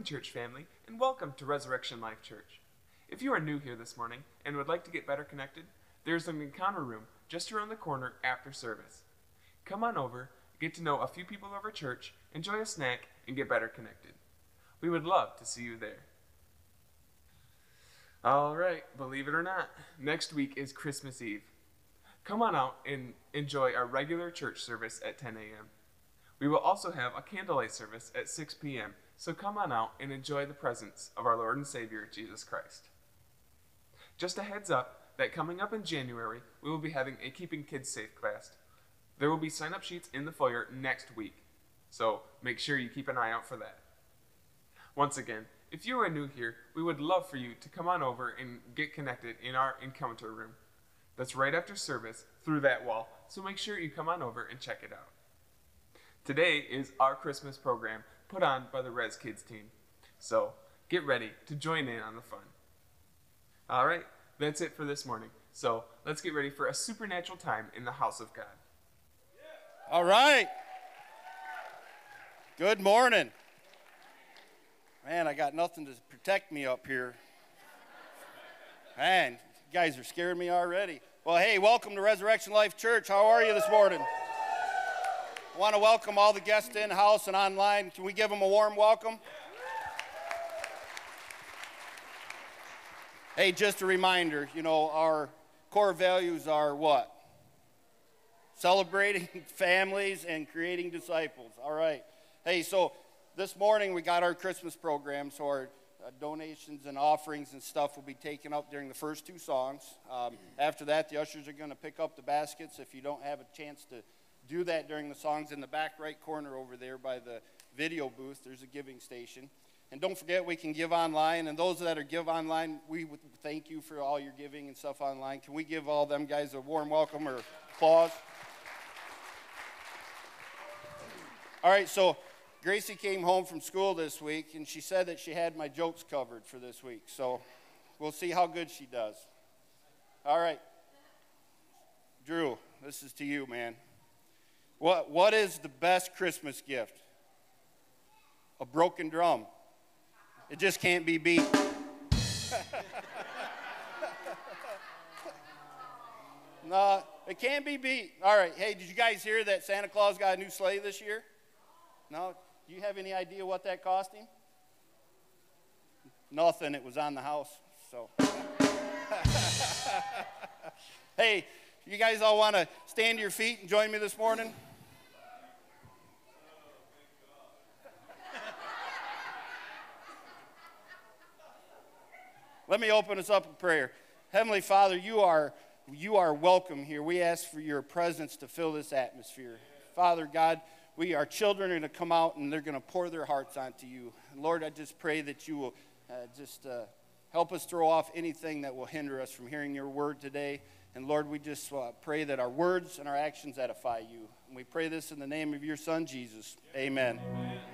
Morning, church family, and welcome to Resurrection Life Church. If you are new here this morning and would like to get better connected, there is an encounter room just around the corner after service. Come on over, get to know a few people of our church, enjoy a snack, and get better connected. We would love to see you there. All right, believe it or not, next week is Christmas Eve. Come on out and enjoy our regular church service at 10 a.m. We will also have a candlelight service at 6 p.m., so come on out and enjoy the presence of our Lord and Savior, Jesus Christ. Just a heads up that coming up in January, we will be having a Keeping Kids Safe class. There will be sign up sheets in the foyer next week, so make sure you keep an eye out for that. Once again, if you are new here, we would love for you to come on over and get connected in our encounter room. That's right after service through that wall, so make sure you come on over and check it out. Today is our Christmas program put on by the Rez Kids team. So get ready to join in on the fun. All right, that's it for this morning. So let's get ready for a supernatural time in the house of God. All right. Good morning. Man, I got nothing to protect me up here. Man, you guys are scaring me already. Well, hey, welcome to Resurrection Life Church. How are you this morning? Want to welcome all the guests in house and online. Can we give them a warm welcome? Hey, just a reminder, you know, our core values are what? Celebrating families and creating disciples. All right. Hey, so this morning we got our Christmas program, so our uh, donations and offerings and stuff will be taken up during the first two songs. Um, after that, the ushers are going to pick up the baskets. If you don't have a chance to do that during the songs in the back right corner over there by the video booth, there's a giving station. And don't forget, we can give online. And those that are give online, we would thank you for all your giving and stuff online. Can we give all them guys a warm welcome or applause? All right, so Gracie came home from school this week, and she said that she had my jokes covered for this week. So we'll see how good she does. All right, Drew, this is to you, man. What, what is the best Christmas gift? A broken drum. It just can't be beat. no, it can't be beat. All right. Hey, did you guys hear that Santa Claus got a new sleigh this year? No? Do you have any idea what that cost him? Nothing. It was on the house. So. hey, you guys all want to stand to your feet and join me this morning? Let me open us up in prayer. Heavenly Father, you are, you are welcome here. We ask for your presence to fill this atmosphere. Father God, we, our children are going to come out and they're going to pour their hearts onto you. Lord, I just pray that you will uh, just uh, help us throw off anything that will hinder us from hearing your word today. And Lord, we just uh, pray that our words and our actions edify you. And we pray this in the name of your Son, Jesus. Amen. Amen.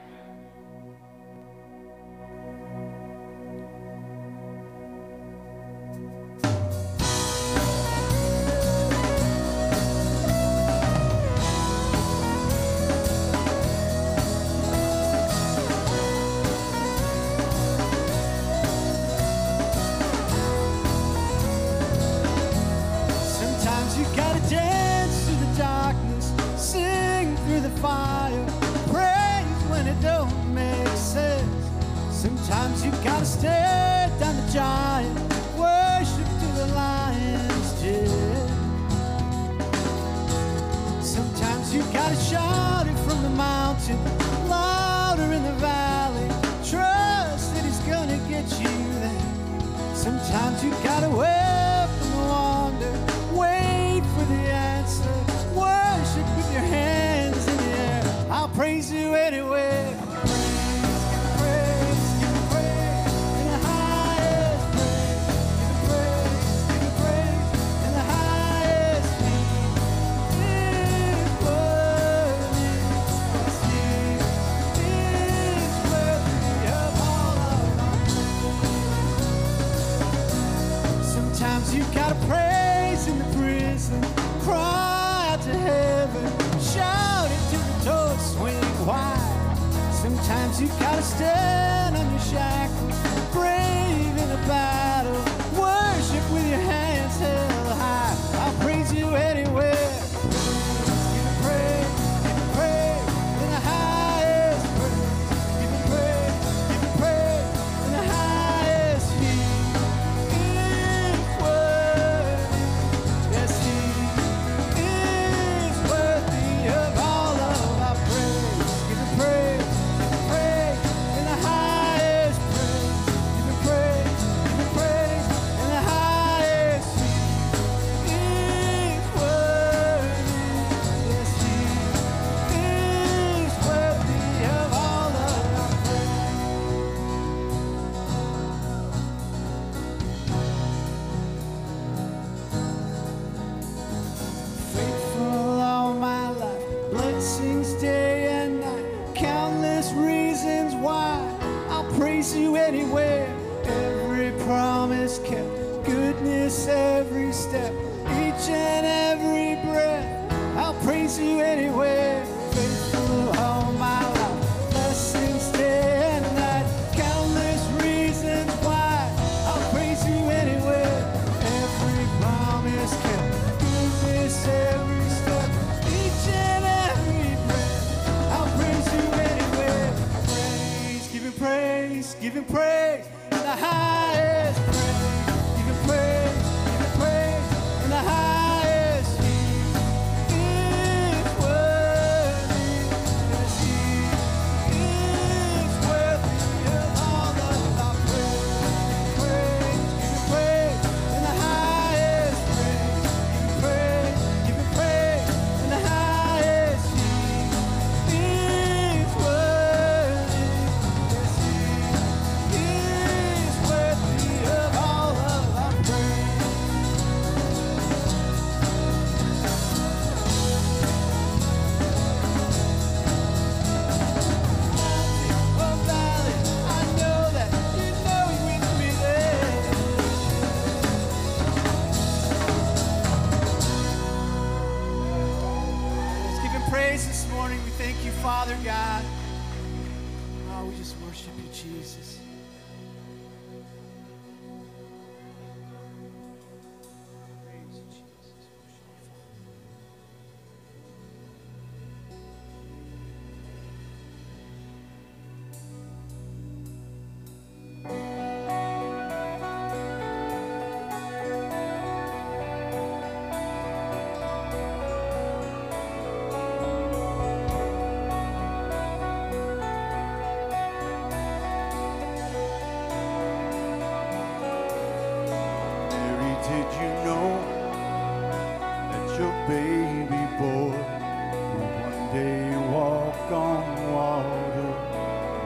baby boy who one day walk on water.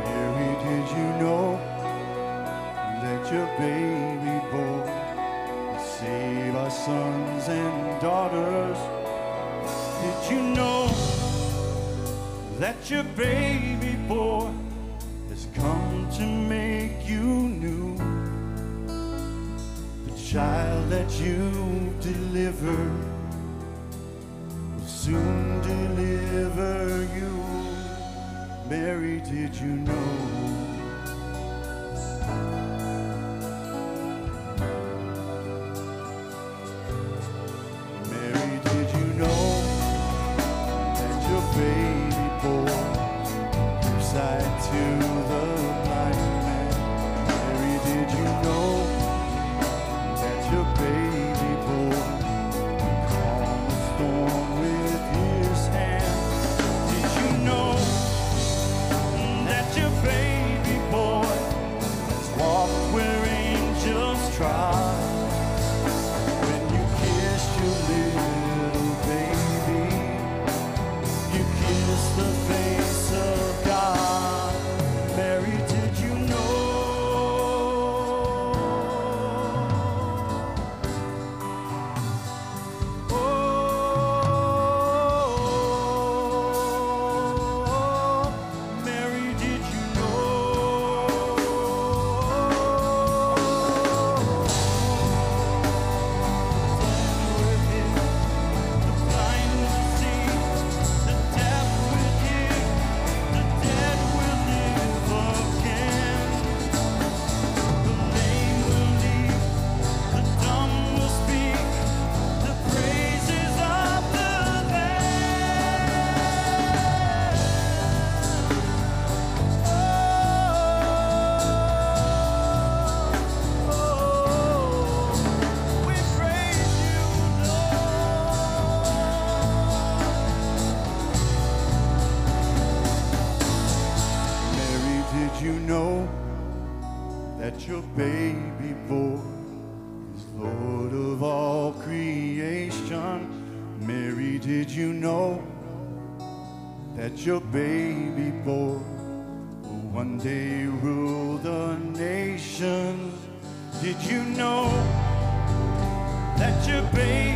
Mary, did you know that your baby boy will save our sons and daughters? Did you know that your baby boy has come to make you new? The child that you delivered that your baby boy will one day rule the nations? Did you know that your baby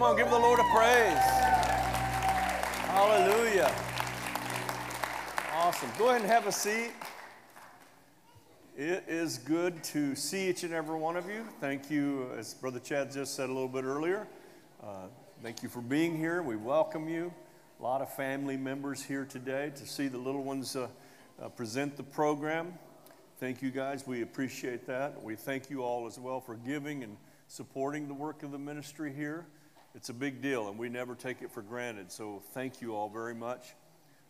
Come on, give the Lord a praise. Hallelujah. Awesome. Go ahead and have a seat. It is good to see each and every one of you. Thank you, as Brother Chad just said a little bit earlier. Uh, thank you for being here. We welcome you. A lot of family members here today to see the little ones uh, uh, present the program. Thank you guys. We appreciate that. We thank you all as well for giving and supporting the work of the ministry here. It's a big deal, and we never take it for granted. So thank you all very much.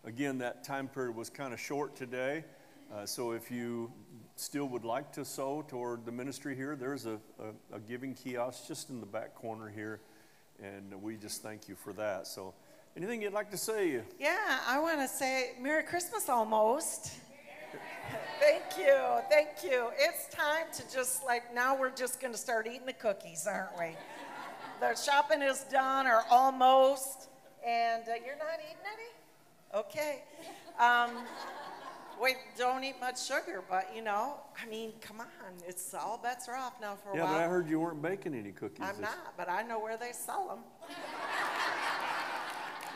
Again, that time period was kind of short today. Uh, so if you still would like to sow toward the ministry here, there's a, a, a giving kiosk just in the back corner here. And we just thank you for that. So anything you'd like to say? Yeah, I want to say Merry Christmas almost. thank you, thank you. It's time to just like, now we're just going to start eating the cookies, aren't we? The shopping is done or almost, and uh, you're not eating any? Okay. Um, wait, don't eat much sugar, but you know, I mean, come on, it's all bets are off now for a Yeah, while. but I heard you weren't baking any cookies. I'm this- not, but I know where they sell them.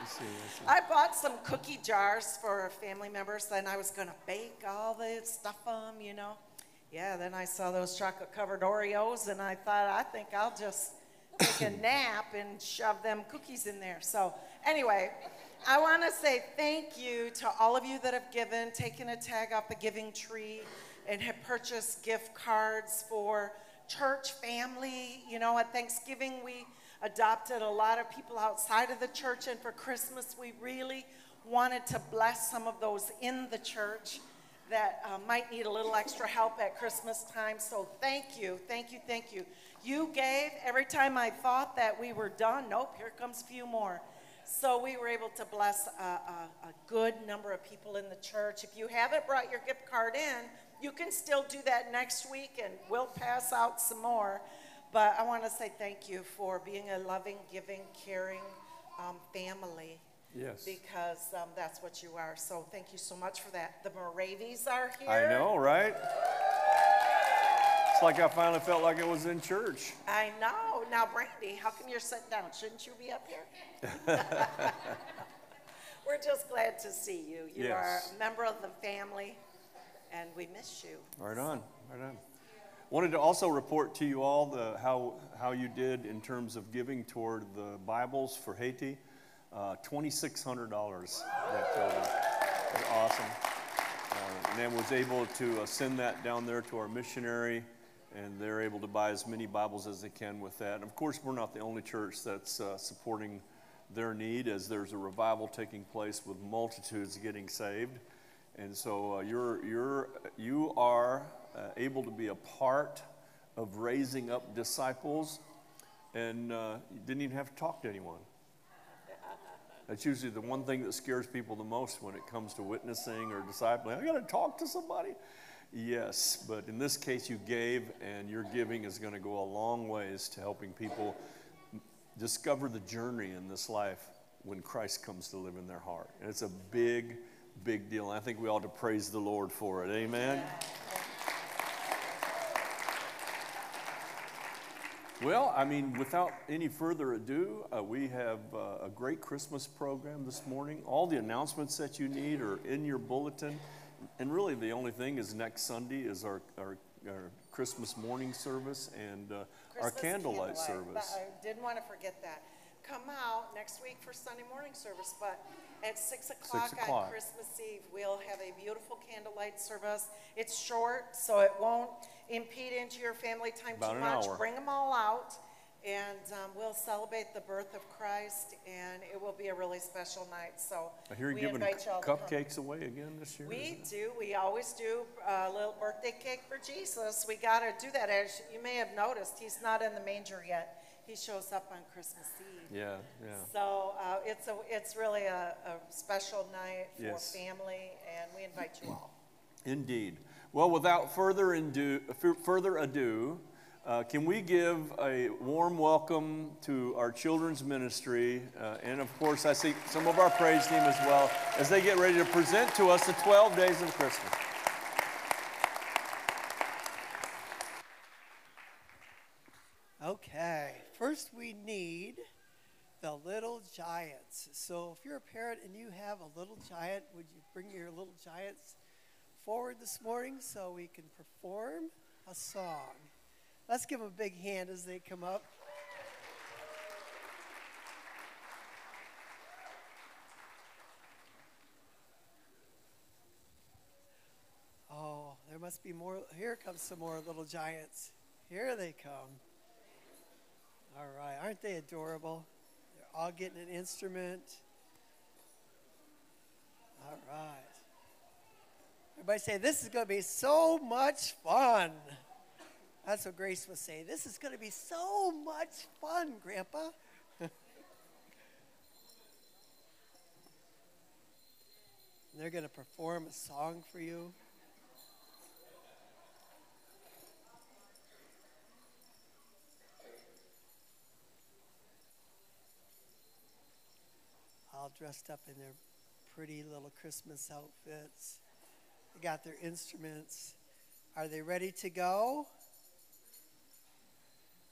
Let's see, let's see. I bought some cookie jars for family members, and I was going to bake all the stuff them, you know. Yeah, then I saw those chocolate covered Oreos, and I thought, I think I'll just take a nap and shove them cookies in there. So, anyway, I want to say thank you to all of you that have given, taken a tag off the giving tree, and have purchased gift cards for church family. You know, at Thanksgiving, we adopted a lot of people outside of the church, and for Christmas, we really wanted to bless some of those in the church that uh, might need a little extra help at Christmas time. So thank you, thank you, thank you. You gave every time I thought that we were done. Nope, here comes a few more. So we were able to bless a, a, a good number of people in the church. If you haven't brought your gift card in, you can still do that next week, and we'll pass out some more. But I want to say thank you for being a loving, giving, caring um, family Yes. because um, that's what you are. So thank you so much for that. The Moravies are here. I know, right? It's like I finally felt like I was in church. I know. Now, Brandy, how come you're sitting down? Shouldn't you be up here? We're just glad to see you. You are a member of the family, and we miss you. Right on, right on. Wanted to also report to you all the, how, how you did in terms of giving toward the Bibles for Haiti. Uh, $2,600 that over. That's awesome. Uh, and then was able to uh, send that down there to our missionary, and they're able to buy as many Bibles as they can with that. And of course, we're not the only church that's uh, supporting their need, as there's a revival taking place with multitudes getting saved. And so uh, you're, you're, you are uh, able to be a part of raising up disciples, and uh, you didn't even have to talk to anyone. That's usually the one thing that scares people the most when it comes to witnessing or discipling. I got to talk to somebody. Yes, but in this case, you gave, and your giving is going to go a long ways to helping people discover the journey in this life when Christ comes to live in their heart. And it's a big, big deal. And I think we ought to praise the Lord for it. Amen. Well, I mean, without any further ado, uh, we have uh, a great Christmas program this morning. All the announcements that you need are in your bulletin. And really, the only thing is next Sunday is our, our our Christmas morning service and uh, our candlelight That- service. I didn't want to forget that. Come out next week for Sunday morning service, but at six o'clock on o'clock. Christmas Eve, we'll have a beautiful candlelight service. It's short, so it won't impede into your family time About too an much. hour. Bring them all out, and um, we'll celebrate the birth of Christ, and it will be a really special night. So I hear we you're giving invite y'all to come. cupcakes away again this year? We it? do. We always do a little birthday cake for Jesus. We got to do that. As you may have noticed, he's not in the manger yet. He shows up on Christmas Eve. Yeah, yeah. So uh, it's a it's really a, a special night for Yes. family, and we invite you all. Indeed. Well, without further ado, further ado uh, can we give a warm welcome to our children's ministry? Uh, and of course, I see some of our praise team as well as they get ready to present to us the 12 days of Christmas. First we need the little giants. So if you're a parent and you have a little giant, would you bring your little giants forward this morning so we can perform a song? Let's give them a big hand as they come up. Oh, there must be more. Here comes some more little giants. Here they come. All right, aren't they adorable? They're all getting an instrument. All right. Everybody say, This is going to be so much fun. That's what Grace was saying. This is going to be so much fun, Grandpa. They're going to perform a song for you. Dressed up in their pretty little Christmas outfits. They got their instruments. Are they ready to go?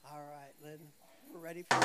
All right, Lynn, we're ready for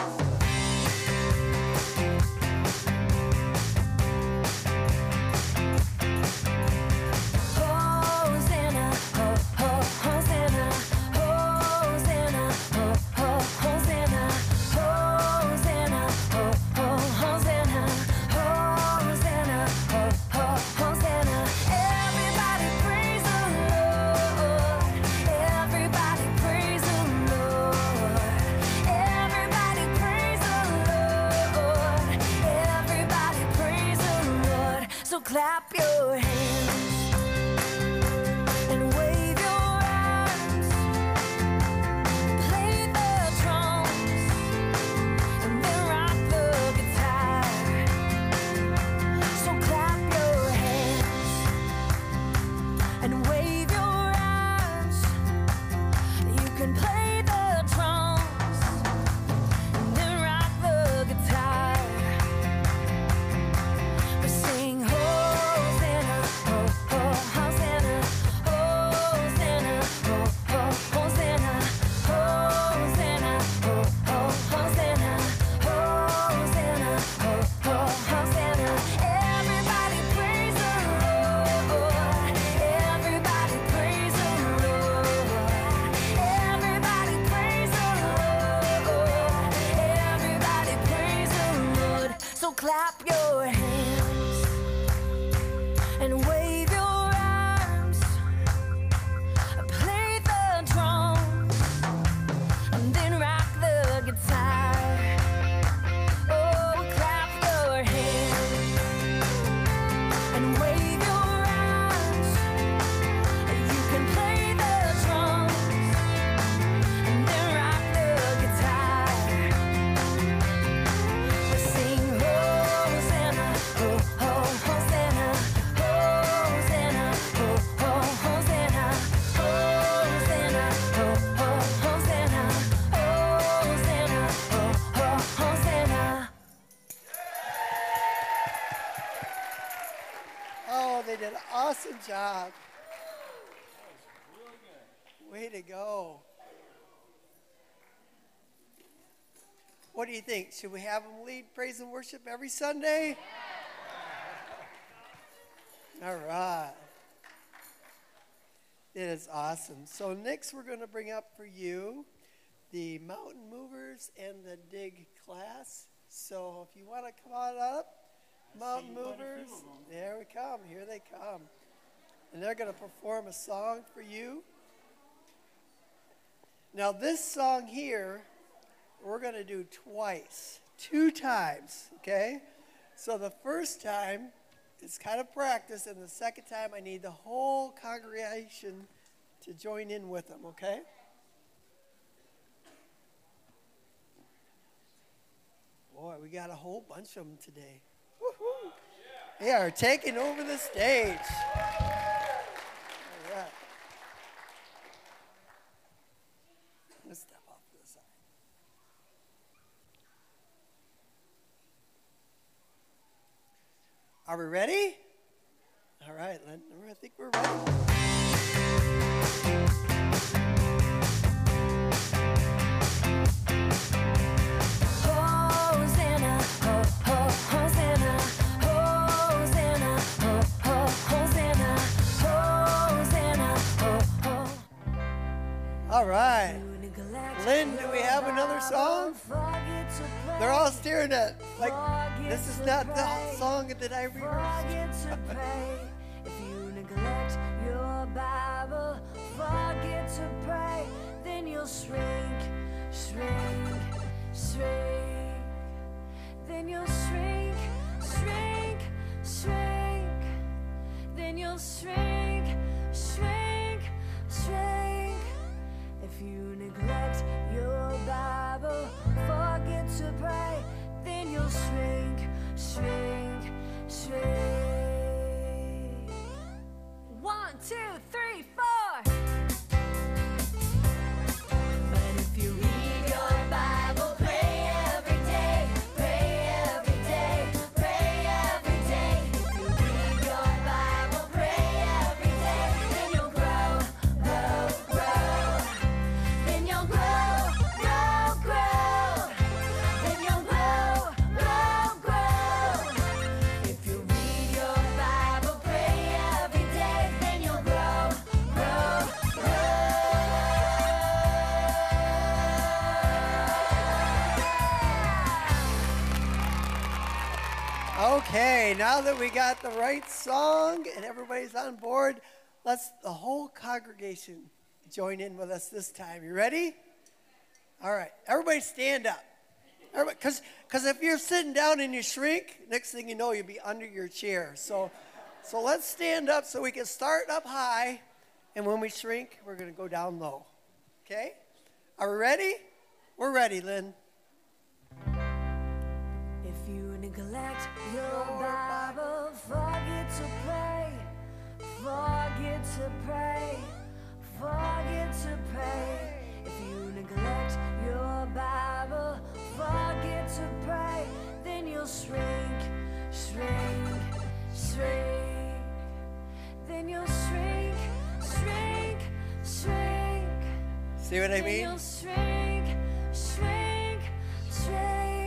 What do you think? Should we have them lead praise and worship every Sunday? All right. It is awesome. So next we're going to bring up for you the Mountain Movers and the Dig class. So if you want to come on up, Mountain Movers, there we come. Here they come. And they're going to perform a song for you. Now, this song here, we're going to do twice, two times, okay? So the first time is kind of practice, and the second time I need the whole congregation to join in with them, okay? Boy, we got a whole bunch of them today. Woo-hoo. They are taking over the stage. All right. Let's step off to the side. Are we ready? All right, I think we're ready. Hosanna, ho, ho, Hosanna. All right. Lynn, do we have another song? They're all staring at like this is not the song that I rehearsed. Forget to pray. If you neglect your Bible, forget to pray, then you'll shrink, shrink, shrink. Then you'll shrink, shrink, shrink. Then you'll shrink, shrink, shrink. If you neglect Bible, forget to pray, then you'll shrink, shrink, shrink. One, two, three, four. Now that we got the right song and everybody's on board, let's the whole congregation join in with us this time. You ready? All right, everybody stand up. Because if you're sitting down and you shrink, next thing you know, you'll be under your chair. So, so let's stand up so we can start up high, and when we shrink, we're going to go down low. Okay? Are we ready? We're ready, Lynn. Neglect your Bible, forget to pray, forget to pray, forget to pray. If you neglect your Bible, forget to pray, then you'll shrink, shrink, shrink. Then you'll shrink, shrink, shrink. See what I Then mean? you'll shrink, shrink, shrink.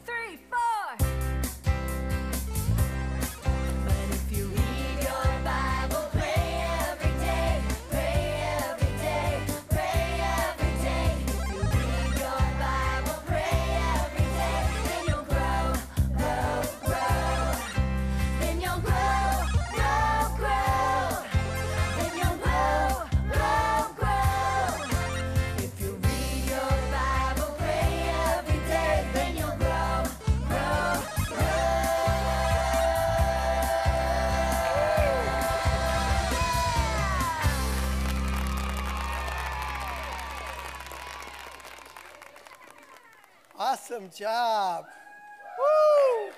Awesome job. Woo!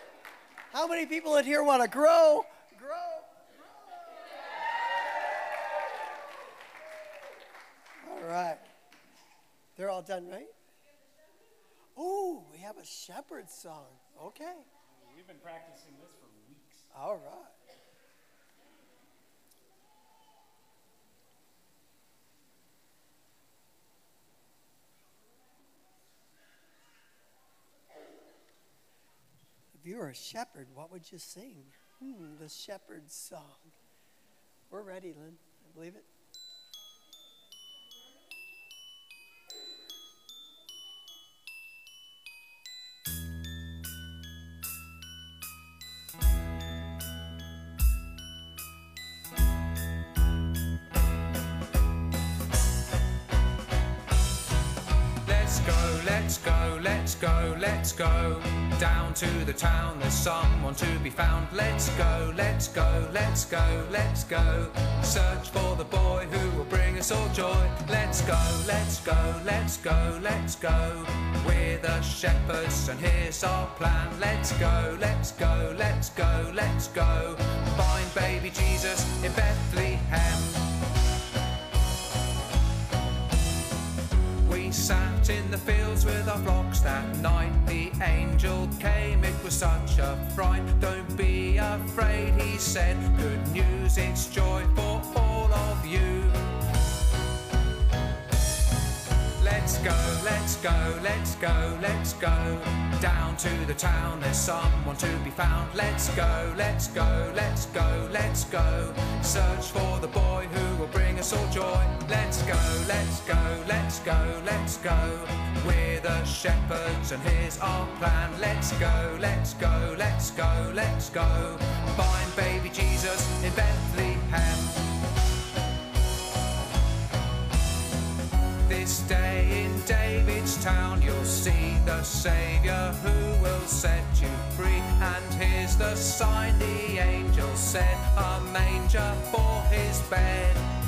How many people in here want to grow? Grow. All right. They're all done, right? Oh, we have a shepherd song. Okay. We've been practicing this for weeks. All right. Were a shepherd, what would you sing? Hmm, the shepherd's song. We're ready, Lynn. I believe it. Let's go, let's go, let's go. Down to the town, there's someone to be found. Let's go, let's go, let's go, let's go. Search for the boy who will bring us all joy. Let's go, let's go, let's go, let's go. We're the shepherds, and here's our plan. Let's go, let's go, let's go, let's go. Find baby Jesus in Bethlehem. Sat in the fields with our flocks that night. The angel came, it was such a fright. Don't be afraid, he said. Good news, it's joy for all of you. Let's go, let's go, let's go, let's go. Down to the town, there's someone to be found. Let's go, let's go, let's go, let's go. Search for the boy who will bring us all joy. Let's go, let's go, let's go, let's go. We're the shepherds, and here's our plan. Let's go, let's go, let's go, let's go. Find baby Jesus in Bethlehem. This day in David's town you'll see the Saviour who will set you free. And here's the sign the angel said, a manger for his bed.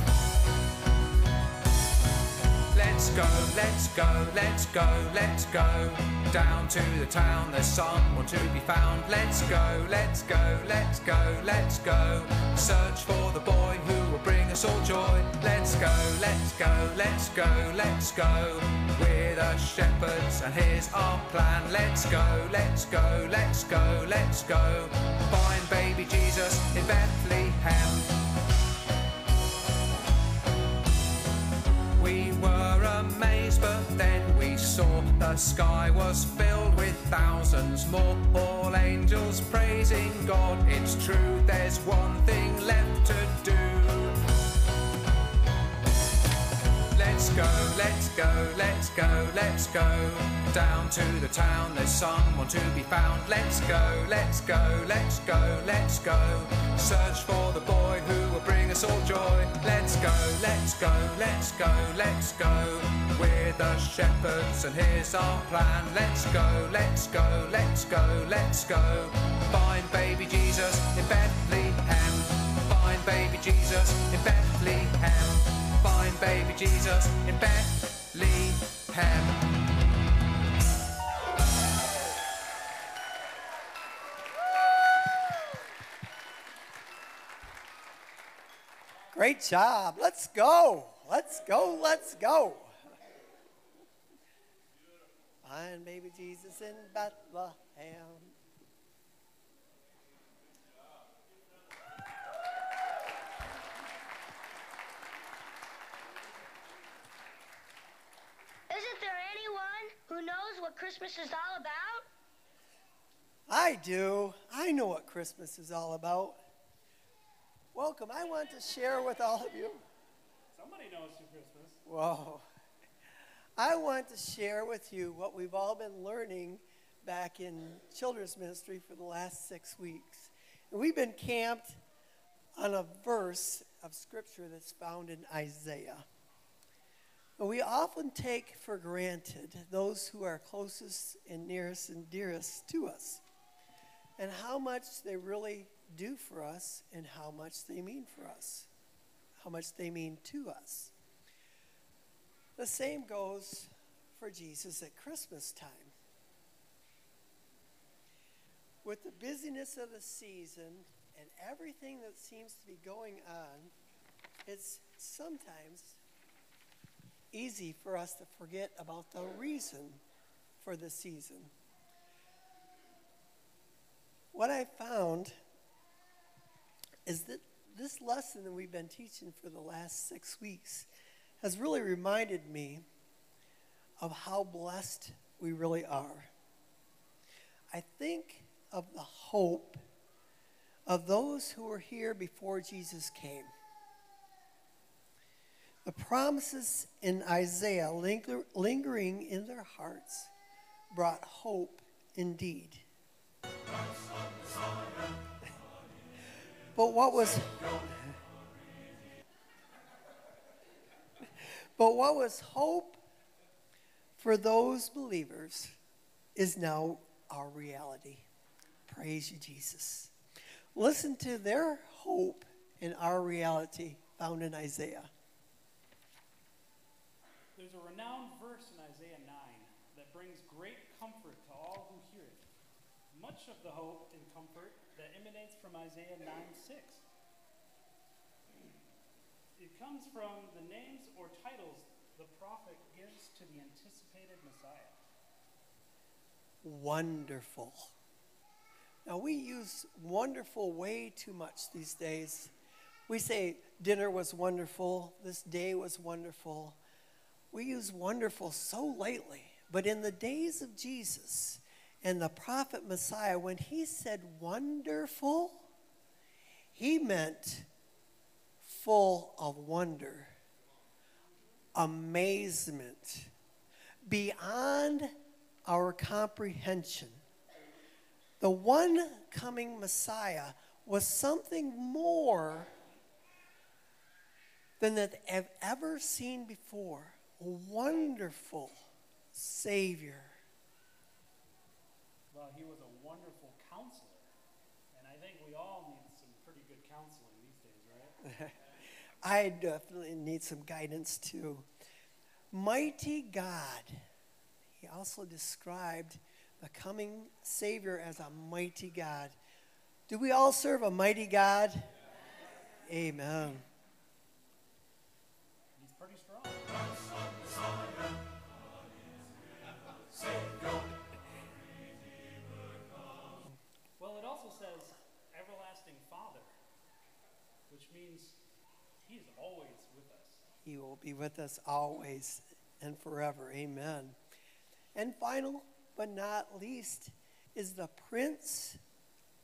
Let's go, let's go, let's go, let's go. Down to the town, there's someone to be found. Let's go, let's go, let's go, let's go. Search for the boy who will bring us all joy. Let's go, let's go, let's go, let's go. We're the shepherds, and here's our plan. Let's go, let's go, let's go, let's go. Find baby Jesus in Bethlehem. But then we saw the sky was filled with thousands more. All angels praising God. It's true, there's one thing left to do. Let's go, let's go, let's go, let's go. Down to the town, there's someone to be found. Let's go, let's go, let's go, let's go. Search for the boy who will bring us all joy. Let's go, let's go, let's go, let's go. We're the shepherds, and here's our plan. Let's go, let's go, let's go, let's go. Find baby Jesus in Bethlehem. Find baby Jesus in Bethlehem. Find baby Jesus in Bethlehem. Great job. Let's go. Let's go. Let's go. Find baby Jesus in Bethlehem. Isn't there anyone who knows what Christmas is all about? I do. I know what Christmas is all about. Welcome. I want to share with all of you. Somebody knows your Christmas. Whoa. I want to share with you what we've all been learning back in children's ministry for the last six weeks. And we've been camped on a verse of scripture that's found in Isaiah. And we often take for granted those who are closest and nearest and dearest to us, and how much they really do for us, and how much they mean for us, how much they mean to us. The same goes for Jesus at Christmas time. With the busyness of the season and everything that seems to be going on, it's sometimes easy for us to forget about the reason for the season. What I found is that this lesson that we've been teaching for the last six weeks has really reminded me of how blessed we really are. I think of the hope of those who were here before Jesus came. The promises in Isaiah linger, lingering in their hearts brought hope indeed. But what was But what was hope for those believers is now our reality. Praise you, Jesus. Listen to their hope in our reality found in Isaiah. There's a renowned verse in Isaiah 9 that brings great comfort to all who hear it. Much of the hope and comfort that emanates from Isaiah 9 6. It comes from the names or titles the prophet gives to the anticipated Messiah. Wonderful. Now, we use wonderful way too much these days. We say dinner was wonderful, this day was wonderful. We use wonderful so lately. But in the days of Jesus and the prophet Messiah, when he said wonderful, he meant full of wonder, amazement, beyond our comprehension. The one coming Messiah was something more than that I've ever seen before. Wonderful Savior. Well, he was a wonderful counselor. And I think we all need some pretty good counseling these days, right? I definitely need some guidance too. Mighty God. He also described the coming Savior as a mighty God. Do we all serve a mighty God? Amen. He is always with us. He will be with us always and forever. Amen. And final but not least is the Prince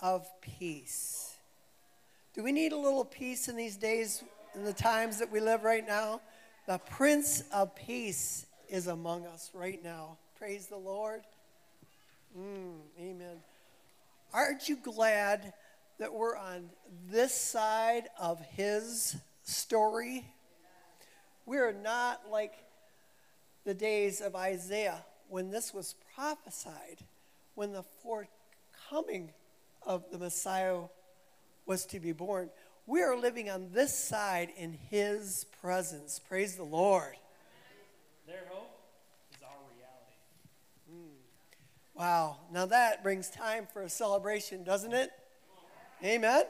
of Peace. Do we need a little peace in these days, in the times that we live right now? The Prince of Peace is among us right now. Praise the Lord. Mm, amen. Aren't you glad that we're on this side of his story? We're not like the days of Isaiah when this was prophesied, when the forthcoming of the Messiah was to be born. We are living on this side in his presence. Praise the Lord. Their hope is our reality. Hmm. Wow. Now that brings time for a celebration, doesn't it? Amen.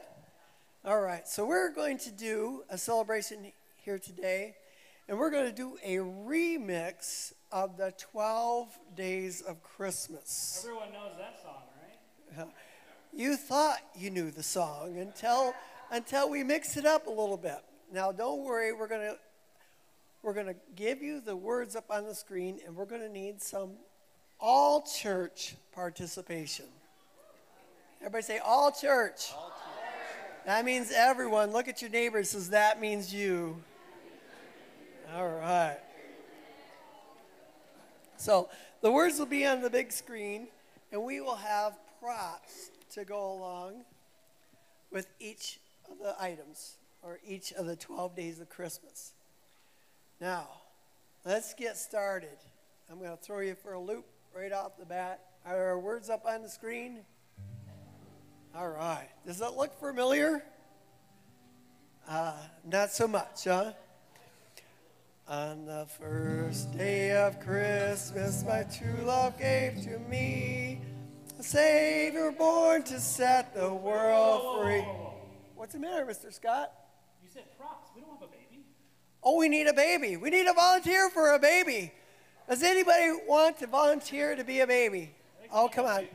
All right. So we're going to do a celebration here today, and we're going to do a remix of the 12 days of Christmas. Everyone knows that song, right? You thought you knew the song until until we mix it up a little bit. Now don't worry, we're going to we're going to give you the words up on the screen and we're going to need some all church participation. Everybody say all church. That means everyone. Look at your neighbor. Says that means you. All right. So the words will be on the big screen, and we will have props to go along with each of the items or each of the 12 days of Christmas. Now, let's get started. I'm going to throw you for a loop right off the bat. Are our words up on the screen? All right. Does that look familiar? Uh, not so much, huh? On the first day of Christmas, my true love gave to me a Savior born to set the world free. What's the matter, Mr. Scott? You said props. We don't have a baby. Oh, we need a baby. We need a volunteer for a baby. Does anybody want to volunteer to be a baby? Oh, come on.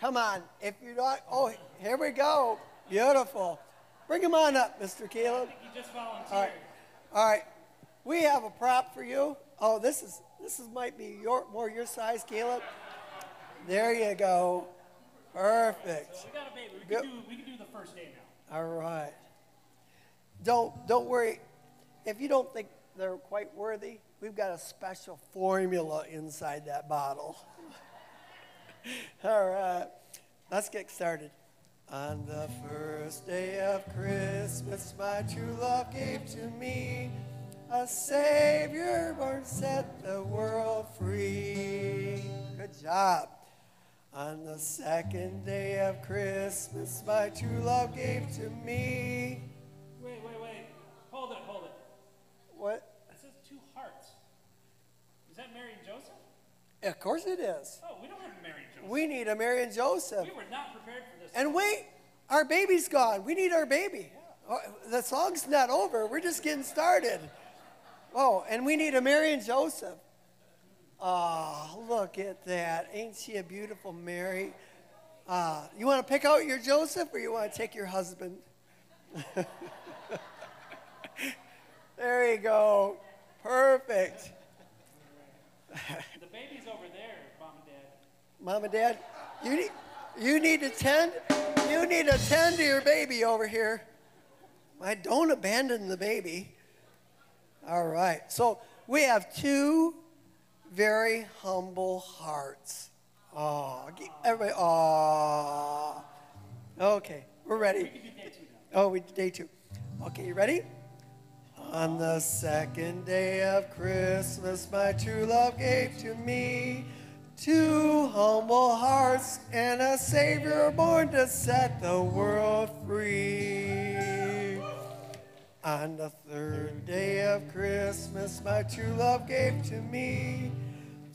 Come on. If you're not, oh, here we go. Beautiful. Bring him on up, Mr. Caleb. You just volunteered. All right. All right. We have a prop for you. Oh, this is this is might be your more your size, Caleb. There you go. Perfect. So we got a baby. We can do we can do the first day now. All right. Don't don't worry. If you don't think they're quite worthy, we've got a special formula inside that bottle. All right. Let's get started. On the first day of Christmas, my true love gave to me a Savior born set the world free. Good job. On the second day of Christmas, my true love gave to me. Wait, wait, wait. Hold it, hold it. What? It says two hearts. Is that Mary and Joseph? Of course it is. Oh, we don't have Mary. We need a Mary and Joseph. We were not prepared for this. And wait, our baby's gone. We need our baby. Oh, The song's not over. We're just getting started. Oh, and we need a Mary and Joseph. Oh, look at that. Ain't she a beautiful Mary? Uh, you want to pick out your Joseph or you want to take your husband? there you go. Perfect. The baby's over there, mom and dad. Mom and Dad, you need, you need to tend, you need to tend to your baby over here. I don't abandon the baby. All right. So we have two very humble hearts. Oh, everybody. Oh. Okay, we're ready. Oh, we day two. Okay, you ready? On the second day of Christmas, my true love gave to me two humble hearts and a Savior born to set the world free. On the third day of Christmas, my true love gave to me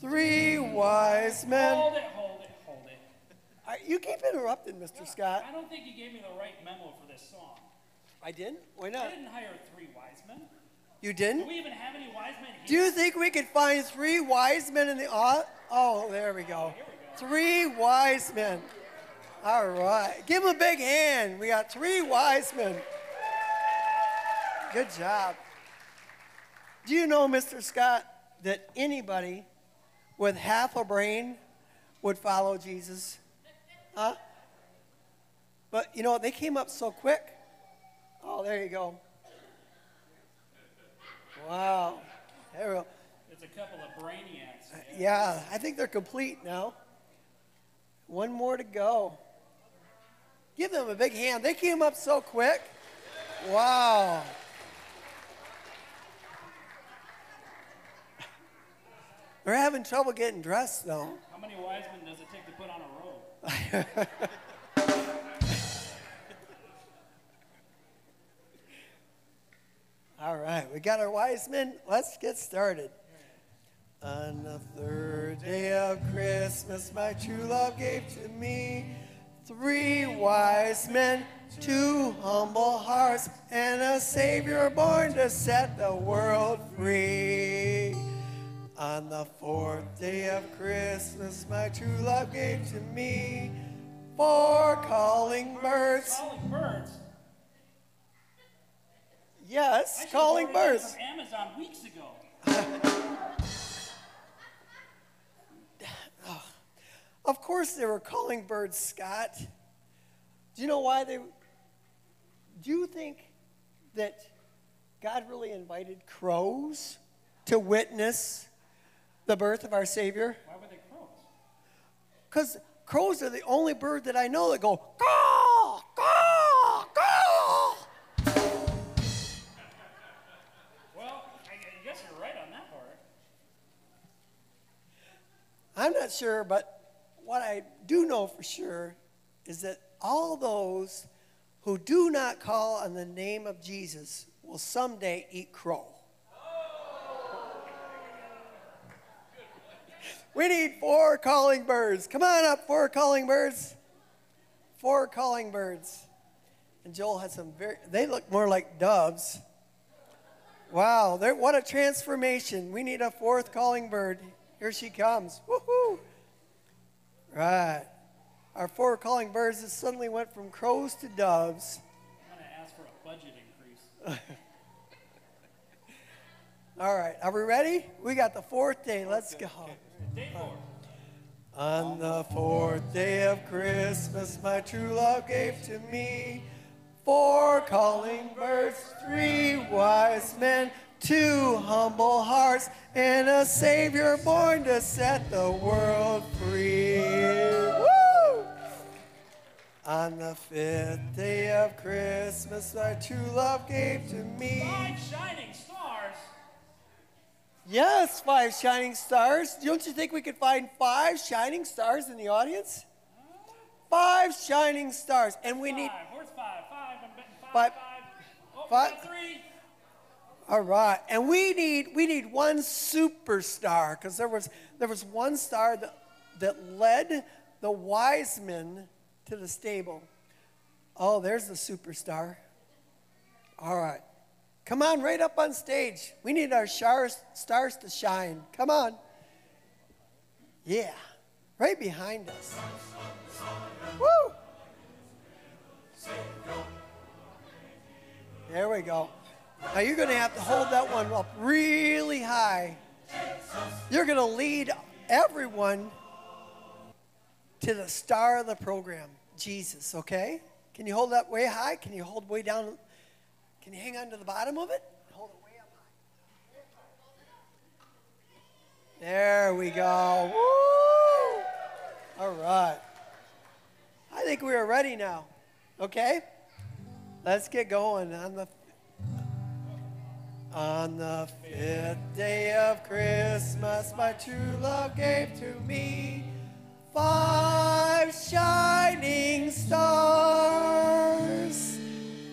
three wise men. Hold it, hold it, hold it. You keep interrupting, Mr. Scott. I don't think you gave me the right memo for this song. I didn't? Why not? I didn't hire three wise men. You didn't? we even have any wise men Do you think we could find three wise men in the oh, oh there we go. Three wise men. All right. Give them a big hand. We got three wise men. Good job. Do you know, Mr. Scott, that anybody with half a brain would follow Jesus? Huh? But you know, they came up so quick. Oh, there you go. Wow. There we go. It's a couple of brainiacs. Yeah, I think they're complete now. One more to go. Give them a big hand. They came up so quick. Wow. They're having trouble getting dressed, though. How many wise men does it take to put on a robe? All right, we got our wise men. Let's get started. On the third day of Christmas, my true love gave to me three wise men, two humble hearts, and a Savior born to set the world free. On the fourth day of Christmas, my true love gave to me four calling birds. Calling birds. Yes, calling birds. Amazon weeks ago. Of course, they were calling birds Scott. Do you know why they? Do you think that God really invited crows to witness the birth of our Savior? Why were they crows? Because crows are the only bird that I know that go caw, caw, not sure, but what I do know for sure is that all those who do not call on the name of Jesus will someday eat crow. We need four calling birds. Come on up, four calling birds. Four calling birds. And Joel has some very, they look more like doves. Wow, what a transformation. We need a fourth calling bird. Here she comes. Woohoo! Right. Our four calling birds just suddenly went from crows to doves. I'm going to ask for a budget increase. All right, are we ready? We got the fourth day. Let's go. Day four. On the fourth day of Christmas, my true love gave to me four calling birds, three wise men, two humble hearts, and a Savior born to set the world free. Woo! On the fifth day of Christmas, my true love gave to me. Five shining stars. Yes, five shining stars. Don't you think we could find five shining stars in the audience? Five shining stars. And we need. Five. Where's five? Five. I'm betting five. Five. Five. Oh, we Five. got three. All right. And we need we need one superstar because there was there was one star that that led the wise men to the stable. Oh, there's the superstar. All right. Come on, right up on stage. We need our stars, stars to shine. Come on. Yeah, right behind us. Woo! There we go. Now you're going to have to hold that one up really high. You're going to lead everyone to the star of the program, Jesus, okay? Can you hold that way high? Can you hold way down? Can you hang on to the bottom of it? Hold it way up high. There we go. Woo! All right. I think we are ready now. Okay? Let's get going on the on the fifth day of Christmas, my true love gave to me five shining stars,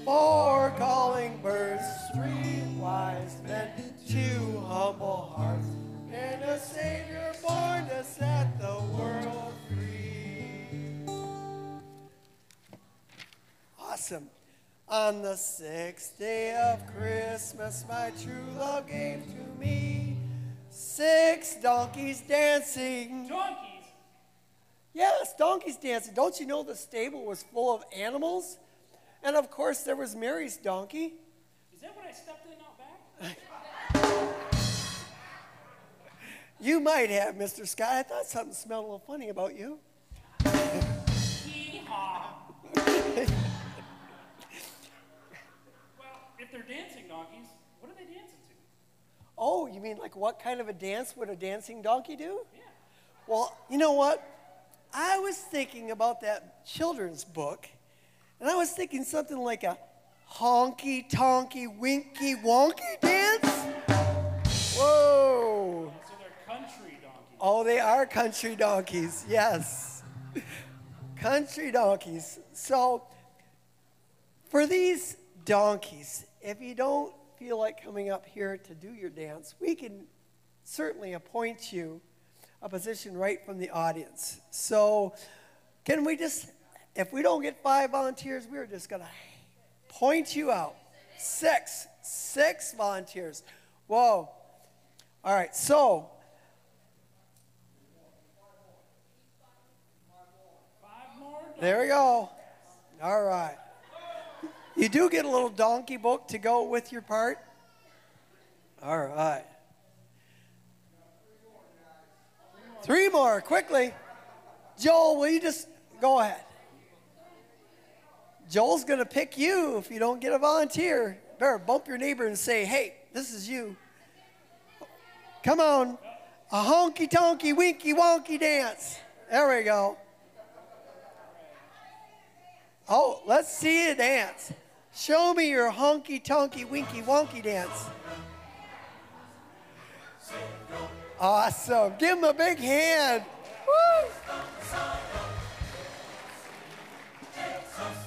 four calling birds, three wise men, two humble hearts, and a Savior born to set the world free. Awesome. On the sixth day of Christmas, my true love gave to me six donkeys dancing. Donkeys. Yes, donkeys dancing. Don't you know the stable was full of animals? And of course, there was Mary's donkey. Is that what I stepped in out back? You might have, Mr. Scott. I thought something smelled a little funny about you. Hee-haw. well, if they're dancing donkeys, what are they dancing to? Oh, you mean like what kind of a dance would a dancing donkey do? Yeah. Well, you know what? I was thinking about that children's book, and I was thinking something like a honky tonky winky wonky dance. Whoa! So they're country donkeys. Oh, they are country donkeys, yes. country donkeys. So, for these donkeys, if you don't feel like coming up here to do your dance, we can certainly appoint you a position right from the audience. So, can we just, if we don't get five volunteers, we're just going to point you out. Six, six volunteers. Whoa. All right, so There we go. All right. You do get a little donkey book to go with your part. All right. Three more, quickly. Joel, will you just go ahead? Joel's going to pick you if you don't get a volunteer. Better bump your neighbor and say, hey, this is you. Come on. A honky tonky winky wonky dance. There we go. Oh, let's see you dance. Show me your honky tonky winky wonky dance. Awesome. Give him a big hand. Woo!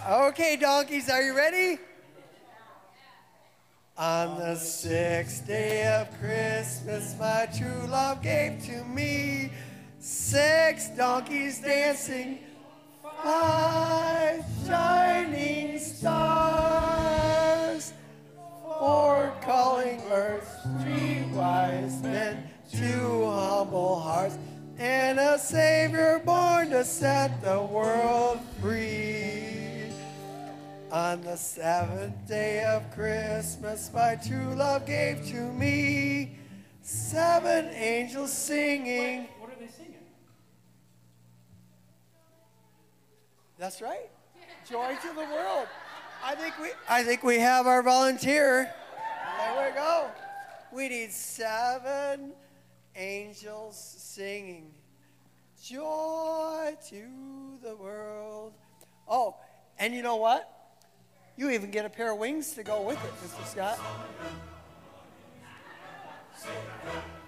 Okay, donkeys, are you ready? On the sixth day of Christmas, my true love gave to me six donkeys dancing, five shining stars, four calling birds, three wise men, two humble hearts, and a Savior born to set the world free. On the seventh day of Christmas, my true love gave to me seven angels singing. That's right. Joy to the world. I think we I think we have our volunteer. There we go. We need seven angels singing. Joy to the world. Oh, and you know what? You even get a pair of wings to go with it, Mr. Scott.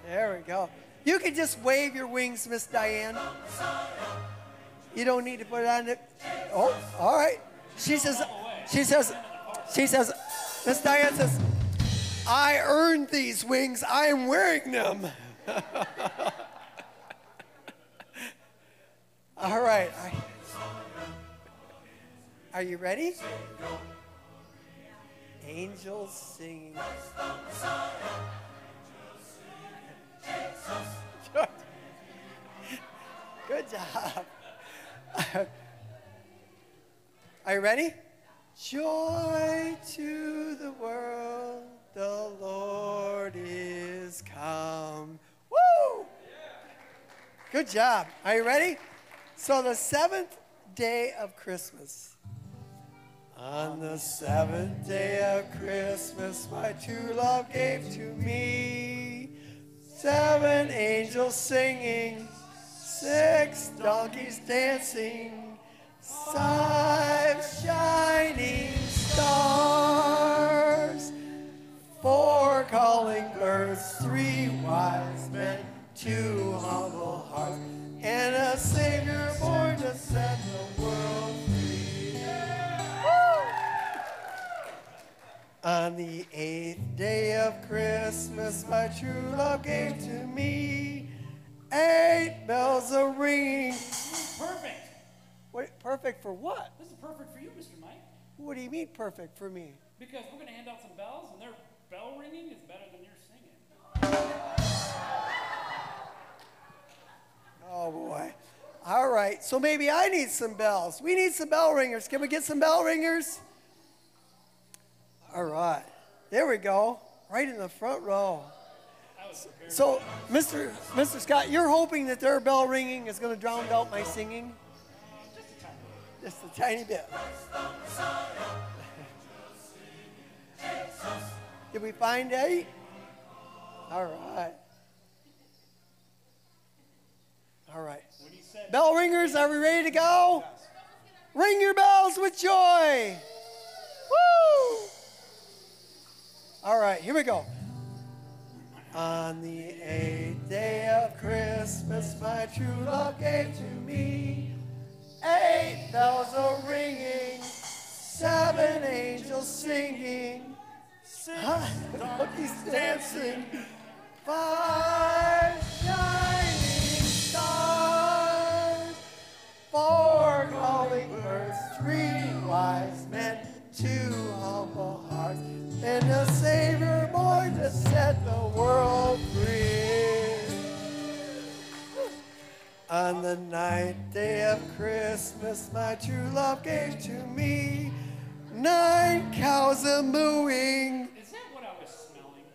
There we go. You can just wave your wings, Miss Diane. You don't need to put it on it. Oh, all right. She says, she says, she says, Miss Diane says, I earned these wings. I am wearing them. all right. Are you ready? Angels singing. Good job. Are you ready? Joy to the world, the Lord is come. Woo! Good job. Are you ready? So, the seventh day of Christmas. On the seventh day of Christmas, my true love gave to me seven angels singing, six donkeys dancing, five shining stars, four calling birds, three wise men, two humble hearts, and a Savior born to set the world free. On the eighth day of Christmas, my true love gave to me eight bells a ringing. Perfect. What, perfect for what? This is perfect for you, Mr. Mike, What do you mean perfect for me? because we're going to hand out some bells, and their bell ringing is better than your singing. Oh boy. All right, so maybe I need some bells. We need some bell ringers. Can we get some bell ringers? All right, there we go, right in the front row. So, Mr. Mr. Scott, you're hoping that their bell ringing is going to drown out my singing? Just a tiny bit. Did we find eight? All right. All right. Bell ringers, are we ready to go? Ring your bells with joy. Woo! All right, here we go. On the eighth day of Christmas, my true love gave to me eight bells are ringing, seven angels singing, six donkeys dancing, five shining stars, four calling birds, three wise men, two humble hearts, and a Savior born to set the world free. On the ninth day of Christmas, my true love gave to me nine cows a mooing. Is that what I was smelling?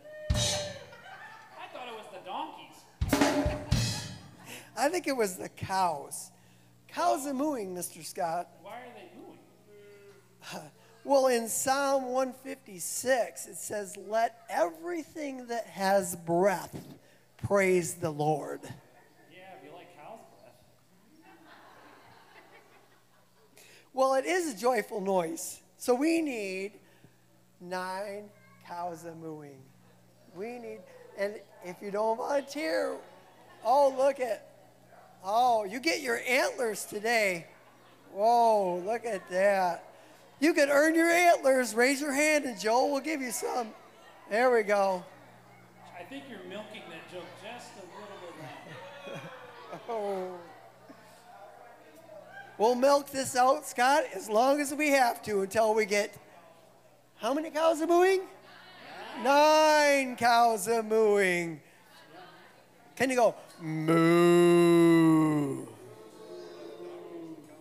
I thought it was the donkeys. I think it was the cows. Cows a mooing, Mr. Scott. Why are they? Well, in Psalm 156, it says, Let everything that has breath praise the Lord. Yeah, if you like cow's breath. Well, it is a joyful noise. So we need nine cows a mooing. We need, and if you don't volunteer, oh, look at, oh, you get your antlers today. Whoa, look at that. You can earn your antlers. Raise your hand, and Joel will give you some. There we go. I think you're milking that joke just a little bit. Oh. We'll milk this out, Scott, as long as we have to until we get how many cows are mooing? Nine cows are mooing. Can you go moo?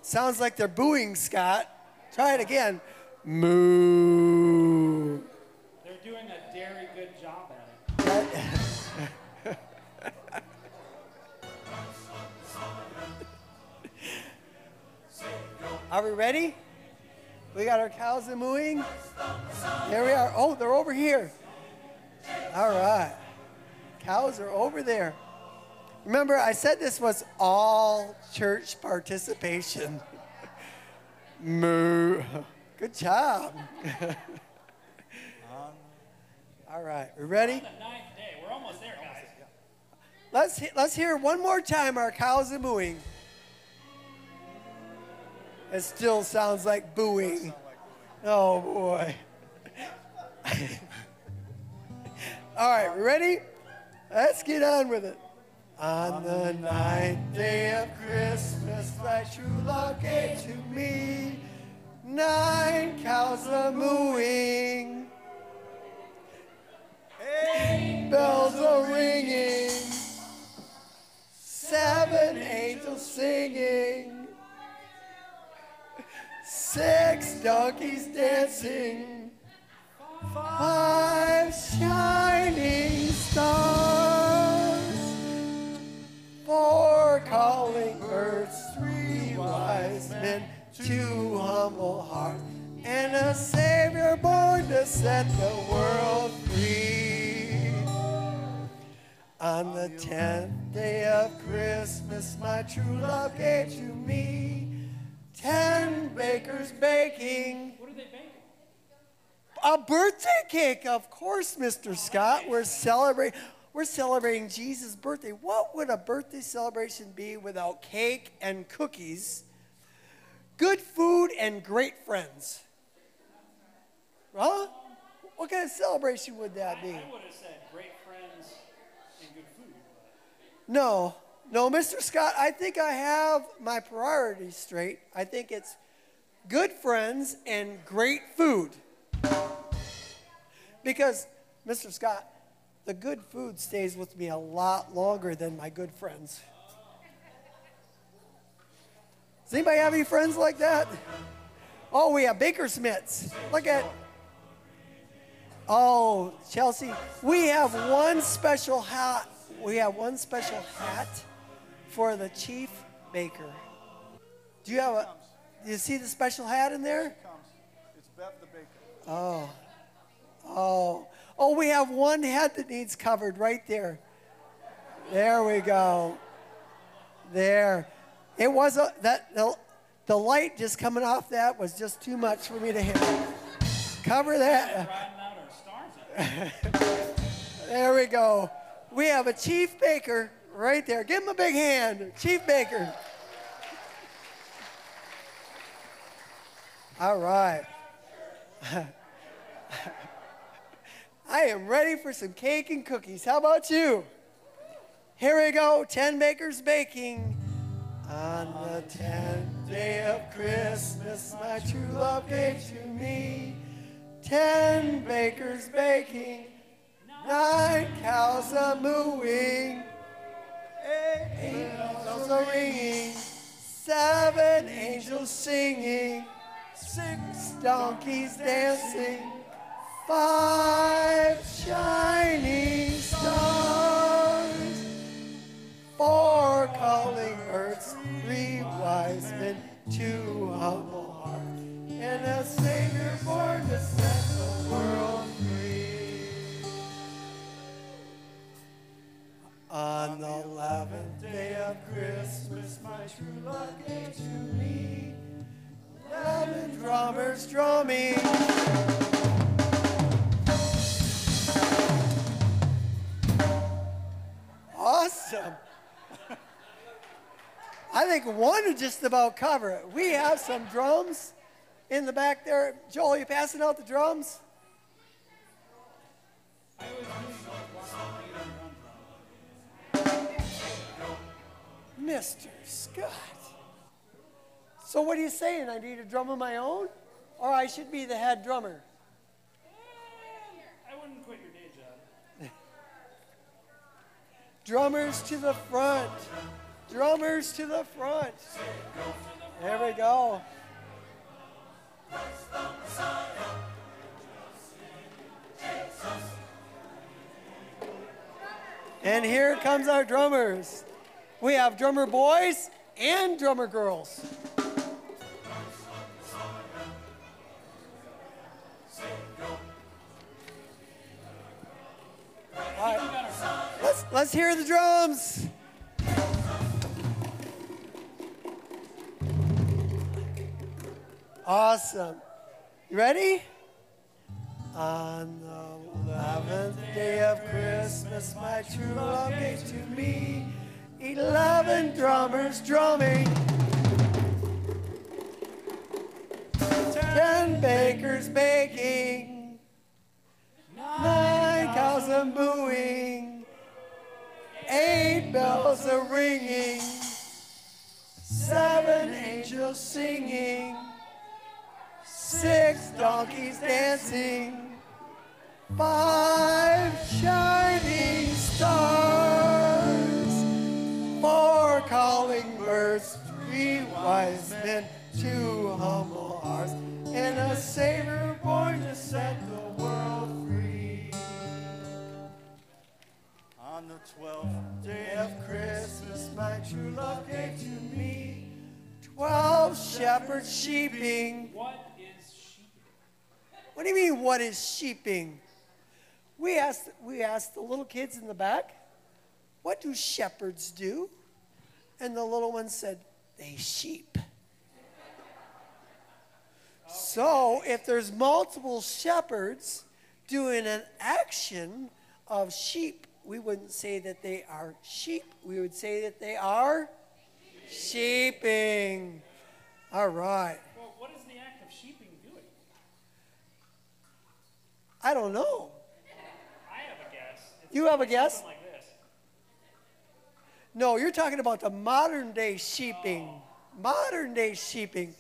Sounds like they're booing, Scott. Try it again. Moo. They're doing a very good job at it. Are we ready? We got our cows a mooing. There we are. Oh, they're over here. All right. Cows are over there. Remember, I said this was all church participation. Moo. Good job. all right, we ready? The ninth day. We're almost there, guys. Let's he- let's hear one more time our cows are mooing. It still sounds like booing. Oh boy. All right, we ready? Let's get on with it. On the ninth day of Christmas, thy true love gave to me. Nine cows a mooing, eight bells a ringing, seven angels singing, six donkeys dancing, five shining stars, four calling birds, three wise men, two humble hearts, and a Savior born to set the world free. On the tenth day of Christmas, my true love gave to me ten bakers baking. What are they baking? A birthday cake, of course, Mr. Scott. We're celebrating. We're celebrating Jesus' birthday. What would a birthday celebration be without cake and cookies, good food, and great friends? Huh? What kind of celebration would that be? I would have said great friends and good food. No, no, Mr. Scott, I think I have my priorities straight. I think it's good friends and great food. Because, Mr. Scott, the good food stays with me a lot longer than my good friends. Does anybody have any friends like that? Oh, we have Baker Smiths. Look at. Oh, Chelsea, we have one special hat. We have one special hat for the chief baker. Do you have a? Do you see the special hat in there? It's Bev the Baker. Oh, oh, oh! We have one head that needs covered right there. There we go. There. It was a, that the, the light just coming off that was just too much for me to handle. Cover that. Riding out our stars. There we go. We have a chief baker right there. Give him a big hand, Chief Baker. All right. I am ready for some cake and cookies. How about you? Here we go. Ten bakers baking. On the tenth day of Christmas, my true love gave to me. Ten bakers baking. Nine cows a mooing, eight bells a ringing, seven angels singing, six donkeys dancing, five shining just about cover it. We have some drums in the back there. Joel, you passing out the drums? Mr. Scott. So what are you saying? I need a drum of my own? Or I should be the head drummer? I wouldn't quit your day job. Drummers to the front. Drummers to the front. There we go. And here comes our drummers. We have drummer boys and drummer girls. All right. Let's, let's hear the drums. Awesome. You ready? On the eleventh day of Christmas, my true love gave to me eleven drummers drumming, ten bakers baking, nine cows a mooing, eight bells a ringing, seven angels singing, six donkeys dancing, five shining stars, four calling birds, three wise men, two humble hearts, and a Savior born to set the world free. On the twelfth day of Christmas, my true love gave to me. Twelve shepherds sheeping. What do you mean, what is sheeping? We asked, we asked the little kids in the back, what do shepherds do? And the little one said, they sheep. So if there's multiple shepherds doing an action of sheep, we wouldn't say that they are sheep. We would say that they are sheeping. All right. Well, what is the act of sheeping doing? I don't know. I have a guess. It's You have a guess? like this. No, you're talking about the modern day sheeping. Oh. Modern day sheeping.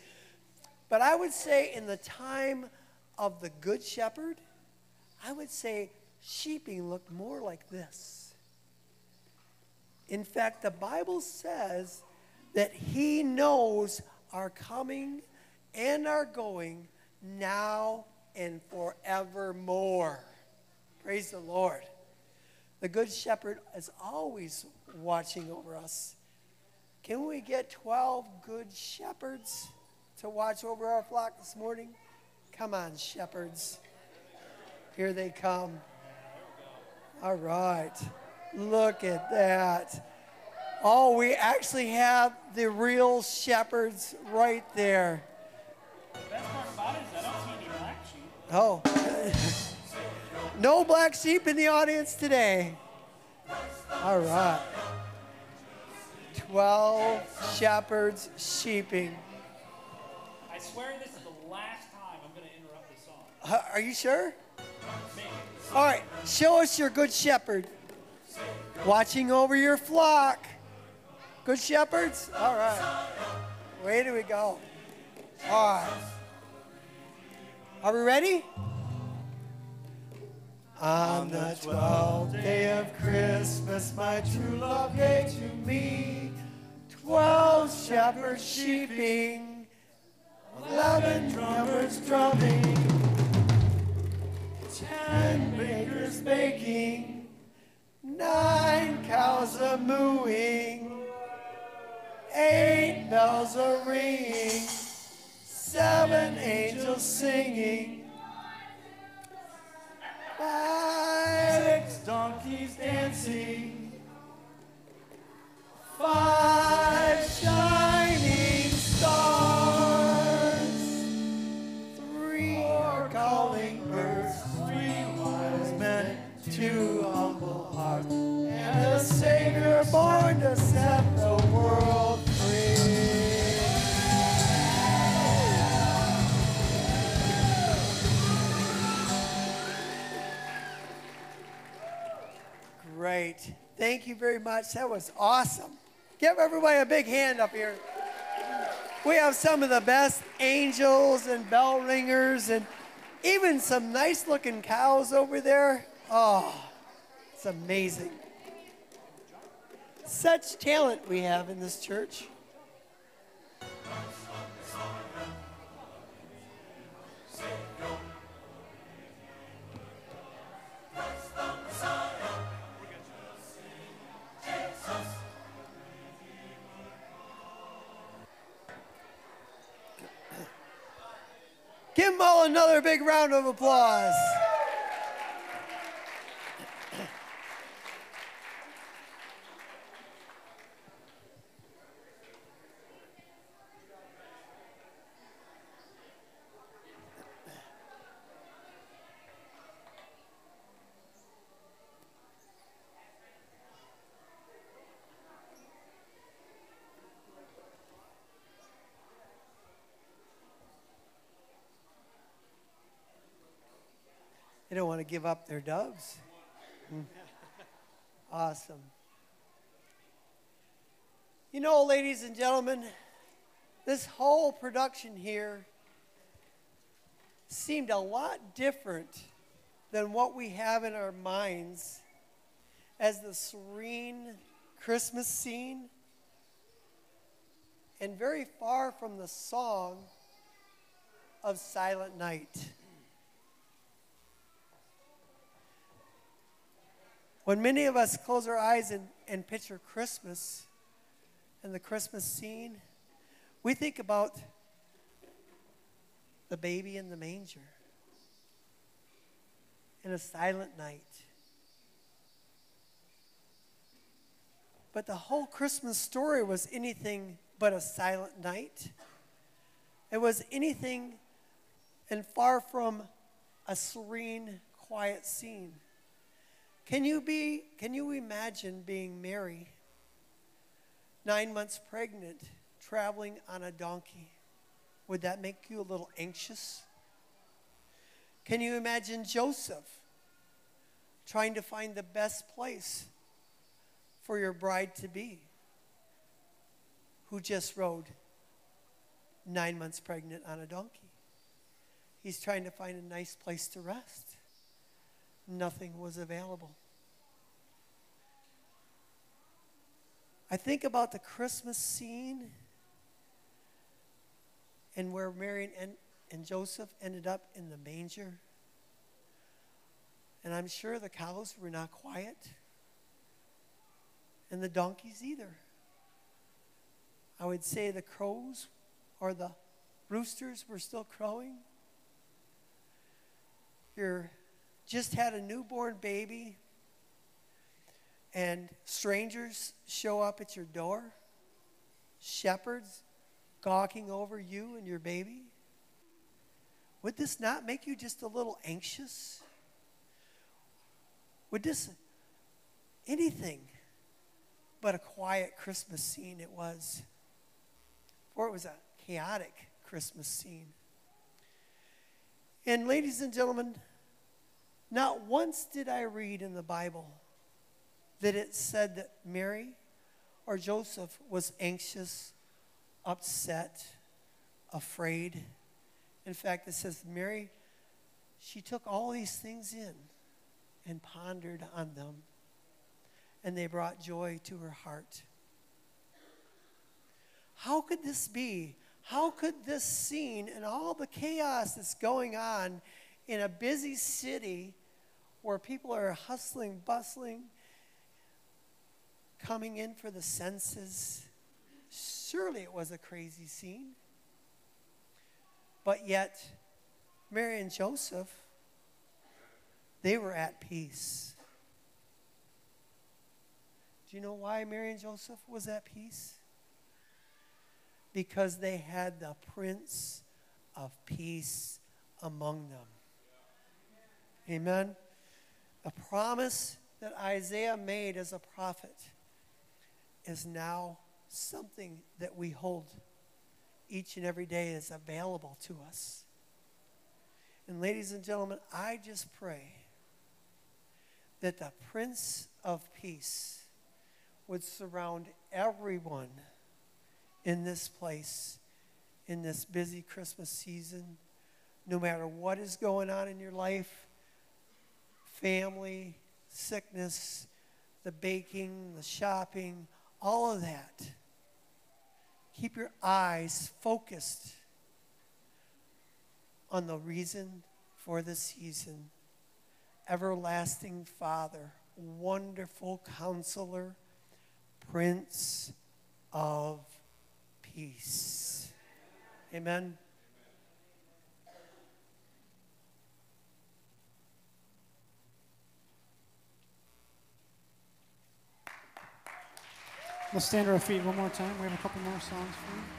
But I would say in the time of the Good Shepherd, I would say sheeping looked more like this. In fact, the Bible says that He knows our coming and our going now and forevermore. Praise the Lord. The Good Shepherd is always watching over us. Can we get 12 good shepherds to watch over our flock this morning? Come on, shepherds. Here they come. All right. Look at that. Oh, we actually have the real shepherds right there. Oh. no black sheep in the audience today. All right. 12 shepherds sheeping. I swear this is the last time I'm going to interrupt this song. Uh, Are you sure? All right, show us your good shepherd. Watching over your flock. Good shepherds? All right. Where do we go? All right. Are we ready? On the twelfth day of Christmas, my true love gave to me twelve shepherds sheeping, eleven drummers drumming, ten bakers baking, nine cows a mooing, eight bells a ringing, seven angels singing. Six donkeys dancing, five Thank you very much. That was awesome. Give everybody a big hand up here. We have some of the best angels and bell ringers and even some nice looking cows over there. Oh, it's amazing. Such talent we have in this church. Give all another big round of applause. Give up their doves. Mm. Awesome. You know, ladies and gentlemen, this whole production here seemed a lot different than what we have in our minds as the serene Christmas scene, and very far from the song of Silent Night. When many of us close our eyes and, and picture Christmas and the Christmas scene, we think about the baby in the manger in a silent night. But the whole Christmas story was anything but a silent night. It was anything and far from a serene, quiet scene. Can you be can you imagine being Mary, 9 months pregnant, traveling on a donkey? Would that make you a little anxious? Can you imagine Joseph trying to find the best place for your bride to be who just rode 9 months pregnant on a donkey? He's trying to find a nice place to rest. Nothing was available. I think about the Christmas scene and where Mary and, and Joseph ended up in the manger. And I'm sure the cows were not quiet, and the donkeys either. I would say the crows or the roosters were still crowing. You're just had a newborn baby, and strangers show up at your door, shepherds gawking over you and your baby? Would this not make you just a little anxious? Would this anything but a quiet Christmas scene it was? Or it was a chaotic Christmas scene. And, ladies and gentlemen, not once did I read in the Bible that it said that Mary or Joseph was anxious, upset, afraid. In fact, it says Mary, she took all these things in and pondered on them, and they brought joy to her heart. How could this be? How could this scene and all the chaos that's going on in a busy city where people are hustling, bustling, coming in for the census. Surely it was a crazy scene. But yet, Mary and Joseph, they were at peace. Do you know why Mary and Joseph was at peace? Because they had the Prince of Peace among them. Amen. A promise that Isaiah made as a prophet is now something that we hold each and every day is available to us. And ladies and gentlemen, I just pray that the Prince of Peace would surround everyone in this place in this busy Christmas season, no matter what is going on in your life family, sickness, the baking, the shopping, all of that. Keep your eyes focused on the reason for the season. Everlasting Father, wonderful counselor, Prince of Peace. Amen. Let's stand to our feet one more time. We have a couple more songs for you.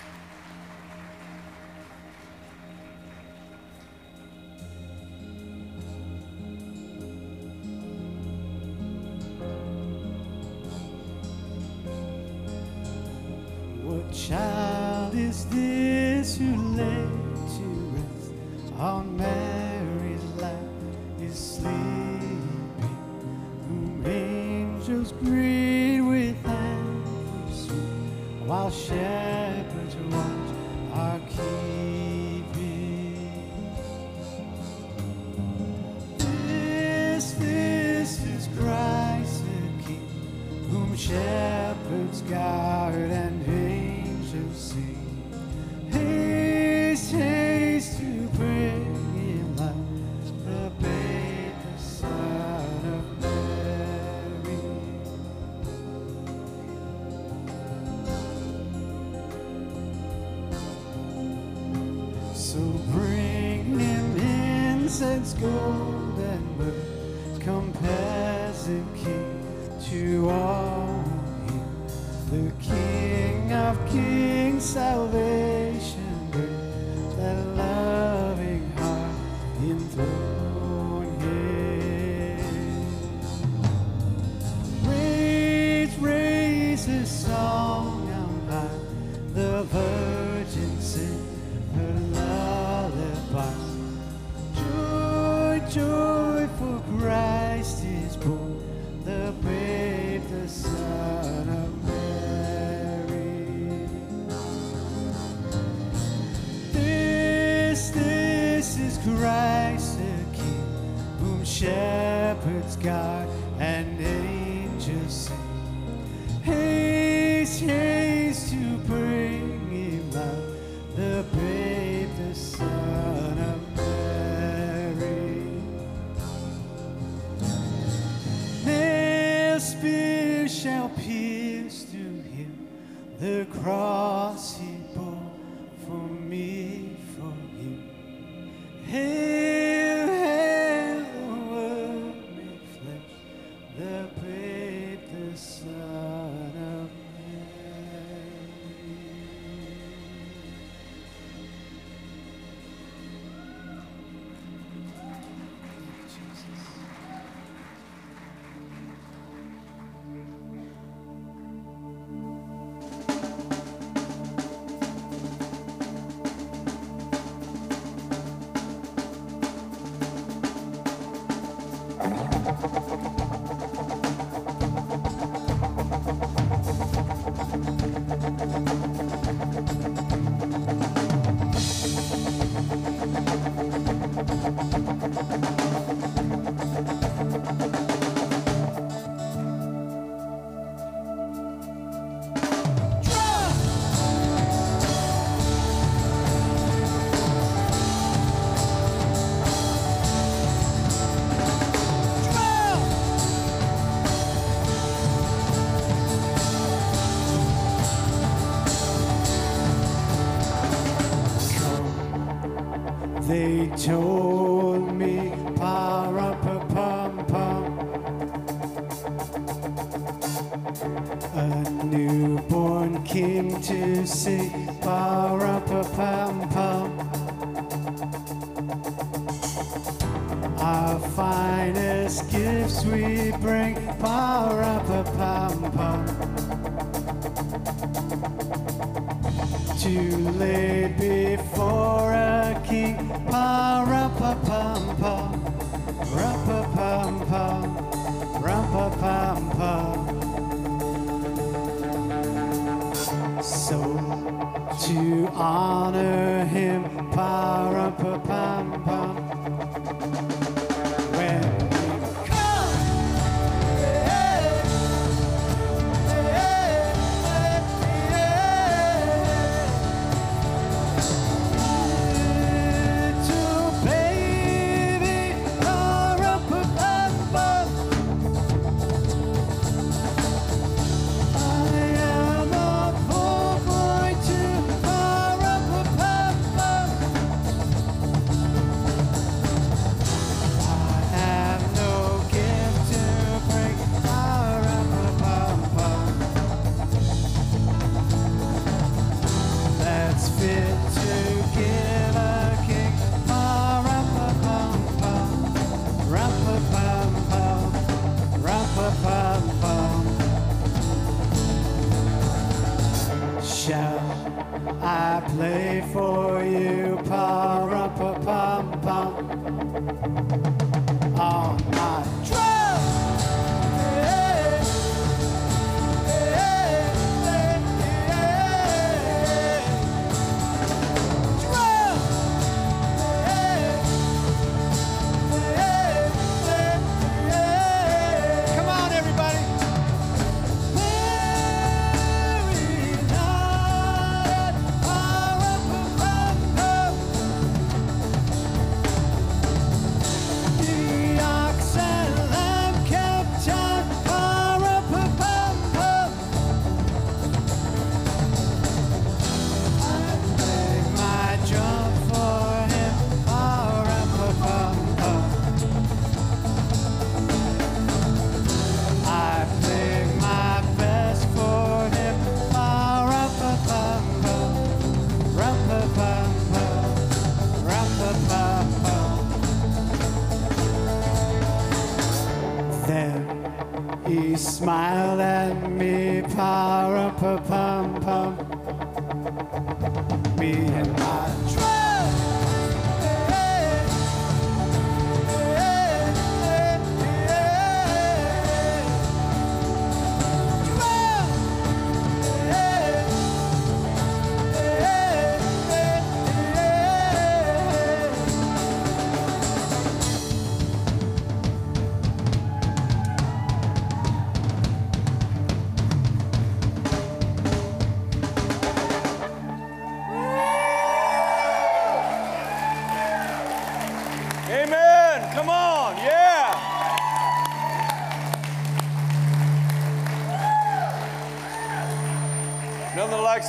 shepherds watch are keeping. This, this is Christ the King, whom shepherds guard and angels sing.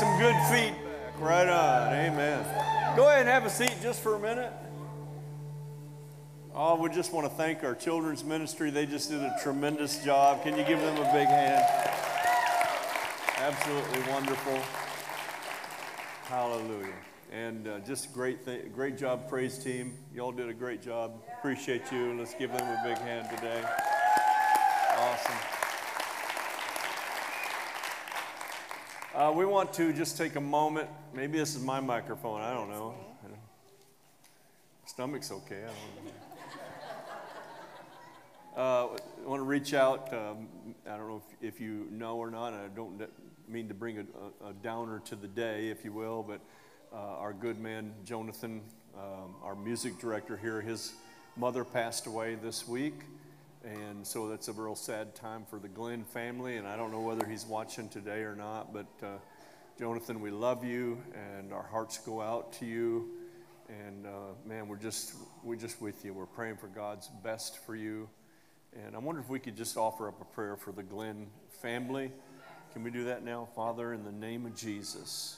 Some good feedback. Right on. Amen. Go ahead and have a seat just for a minute. Oh, we just want to thank our children's ministry. They just did a tremendous job. Can you give them a big hand? Absolutely wonderful. Hallelujah. And uh, just great, th- great job, praise team. Y'all did a great job. Appreciate you. Let's give them a big hand today. Awesome. Uh, we want to just take a moment. Maybe this is my microphone. I don't know. Stomach's okay. I don't know. Uh, I want to reach out. Um, I don't know if, if you know or not, I don't mean to bring a, a, a downer to the day, if you will, but uh, our good man, Jonathan, um, our music director here, his mother passed away this week. And so that's a real sad time for the Glenn family. And I don't know whether he's watching today or not, but uh, Jonathan, we love you, and our hearts go out to you. And uh, man, we're just we're just with you. We're praying for God's best for you. And I wonder if we could just offer up a prayer for the Glenn family. Can we do that now? Father, in the name of Jesus,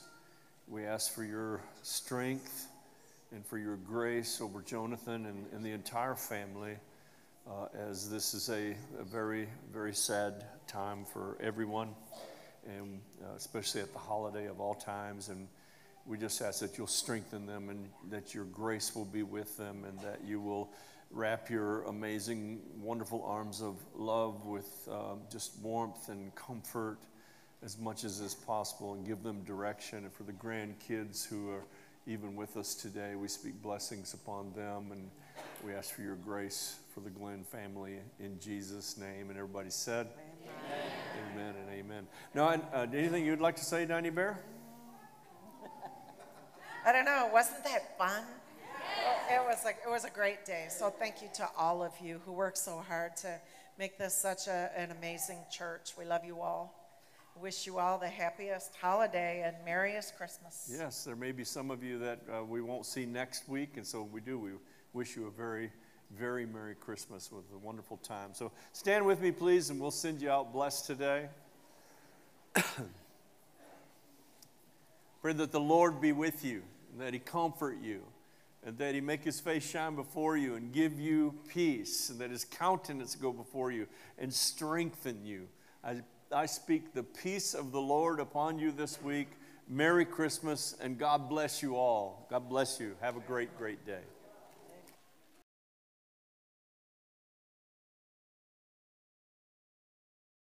we ask for your strength and for your grace over Jonathan and, and the entire family, uh, as this is a, a, very, very sad time for everyone, and uh, especially at the holiday of all times. And we just ask that you'll strengthen them and that your grace will be with them and that you will wrap your amazing, wonderful arms of love with um, just warmth and comfort as much as is possible and give them direction. And for the grandkids who are even with us today, we speak blessings upon them and we ask for your grace for the Glenn family in Jesus' name. And everybody said, Amen, amen and amen. Now, uh, anything you'd like to say, Diney Bear? I don't know. Wasn't that fun? It was like it was a great day. So thank you to all of you who worked so hard to make this such a, an amazing church. We love you all. Wish you all the happiest holiday and merriest Christmas. Yes, there may be some of you that uh, we won't see next week, and so we do. We wish you a very, very Merry Christmas with a wonderful time. So stand with me, please, and we'll send you out blessed today. Pray that the Lord be with you, and that He comfort you, and that He make His face shine before you and give you peace, and that His countenance go before you and strengthen you. I I speak the peace of the Lord upon you this week. Merry Christmas and God bless you all. God bless you. Have a great, great day.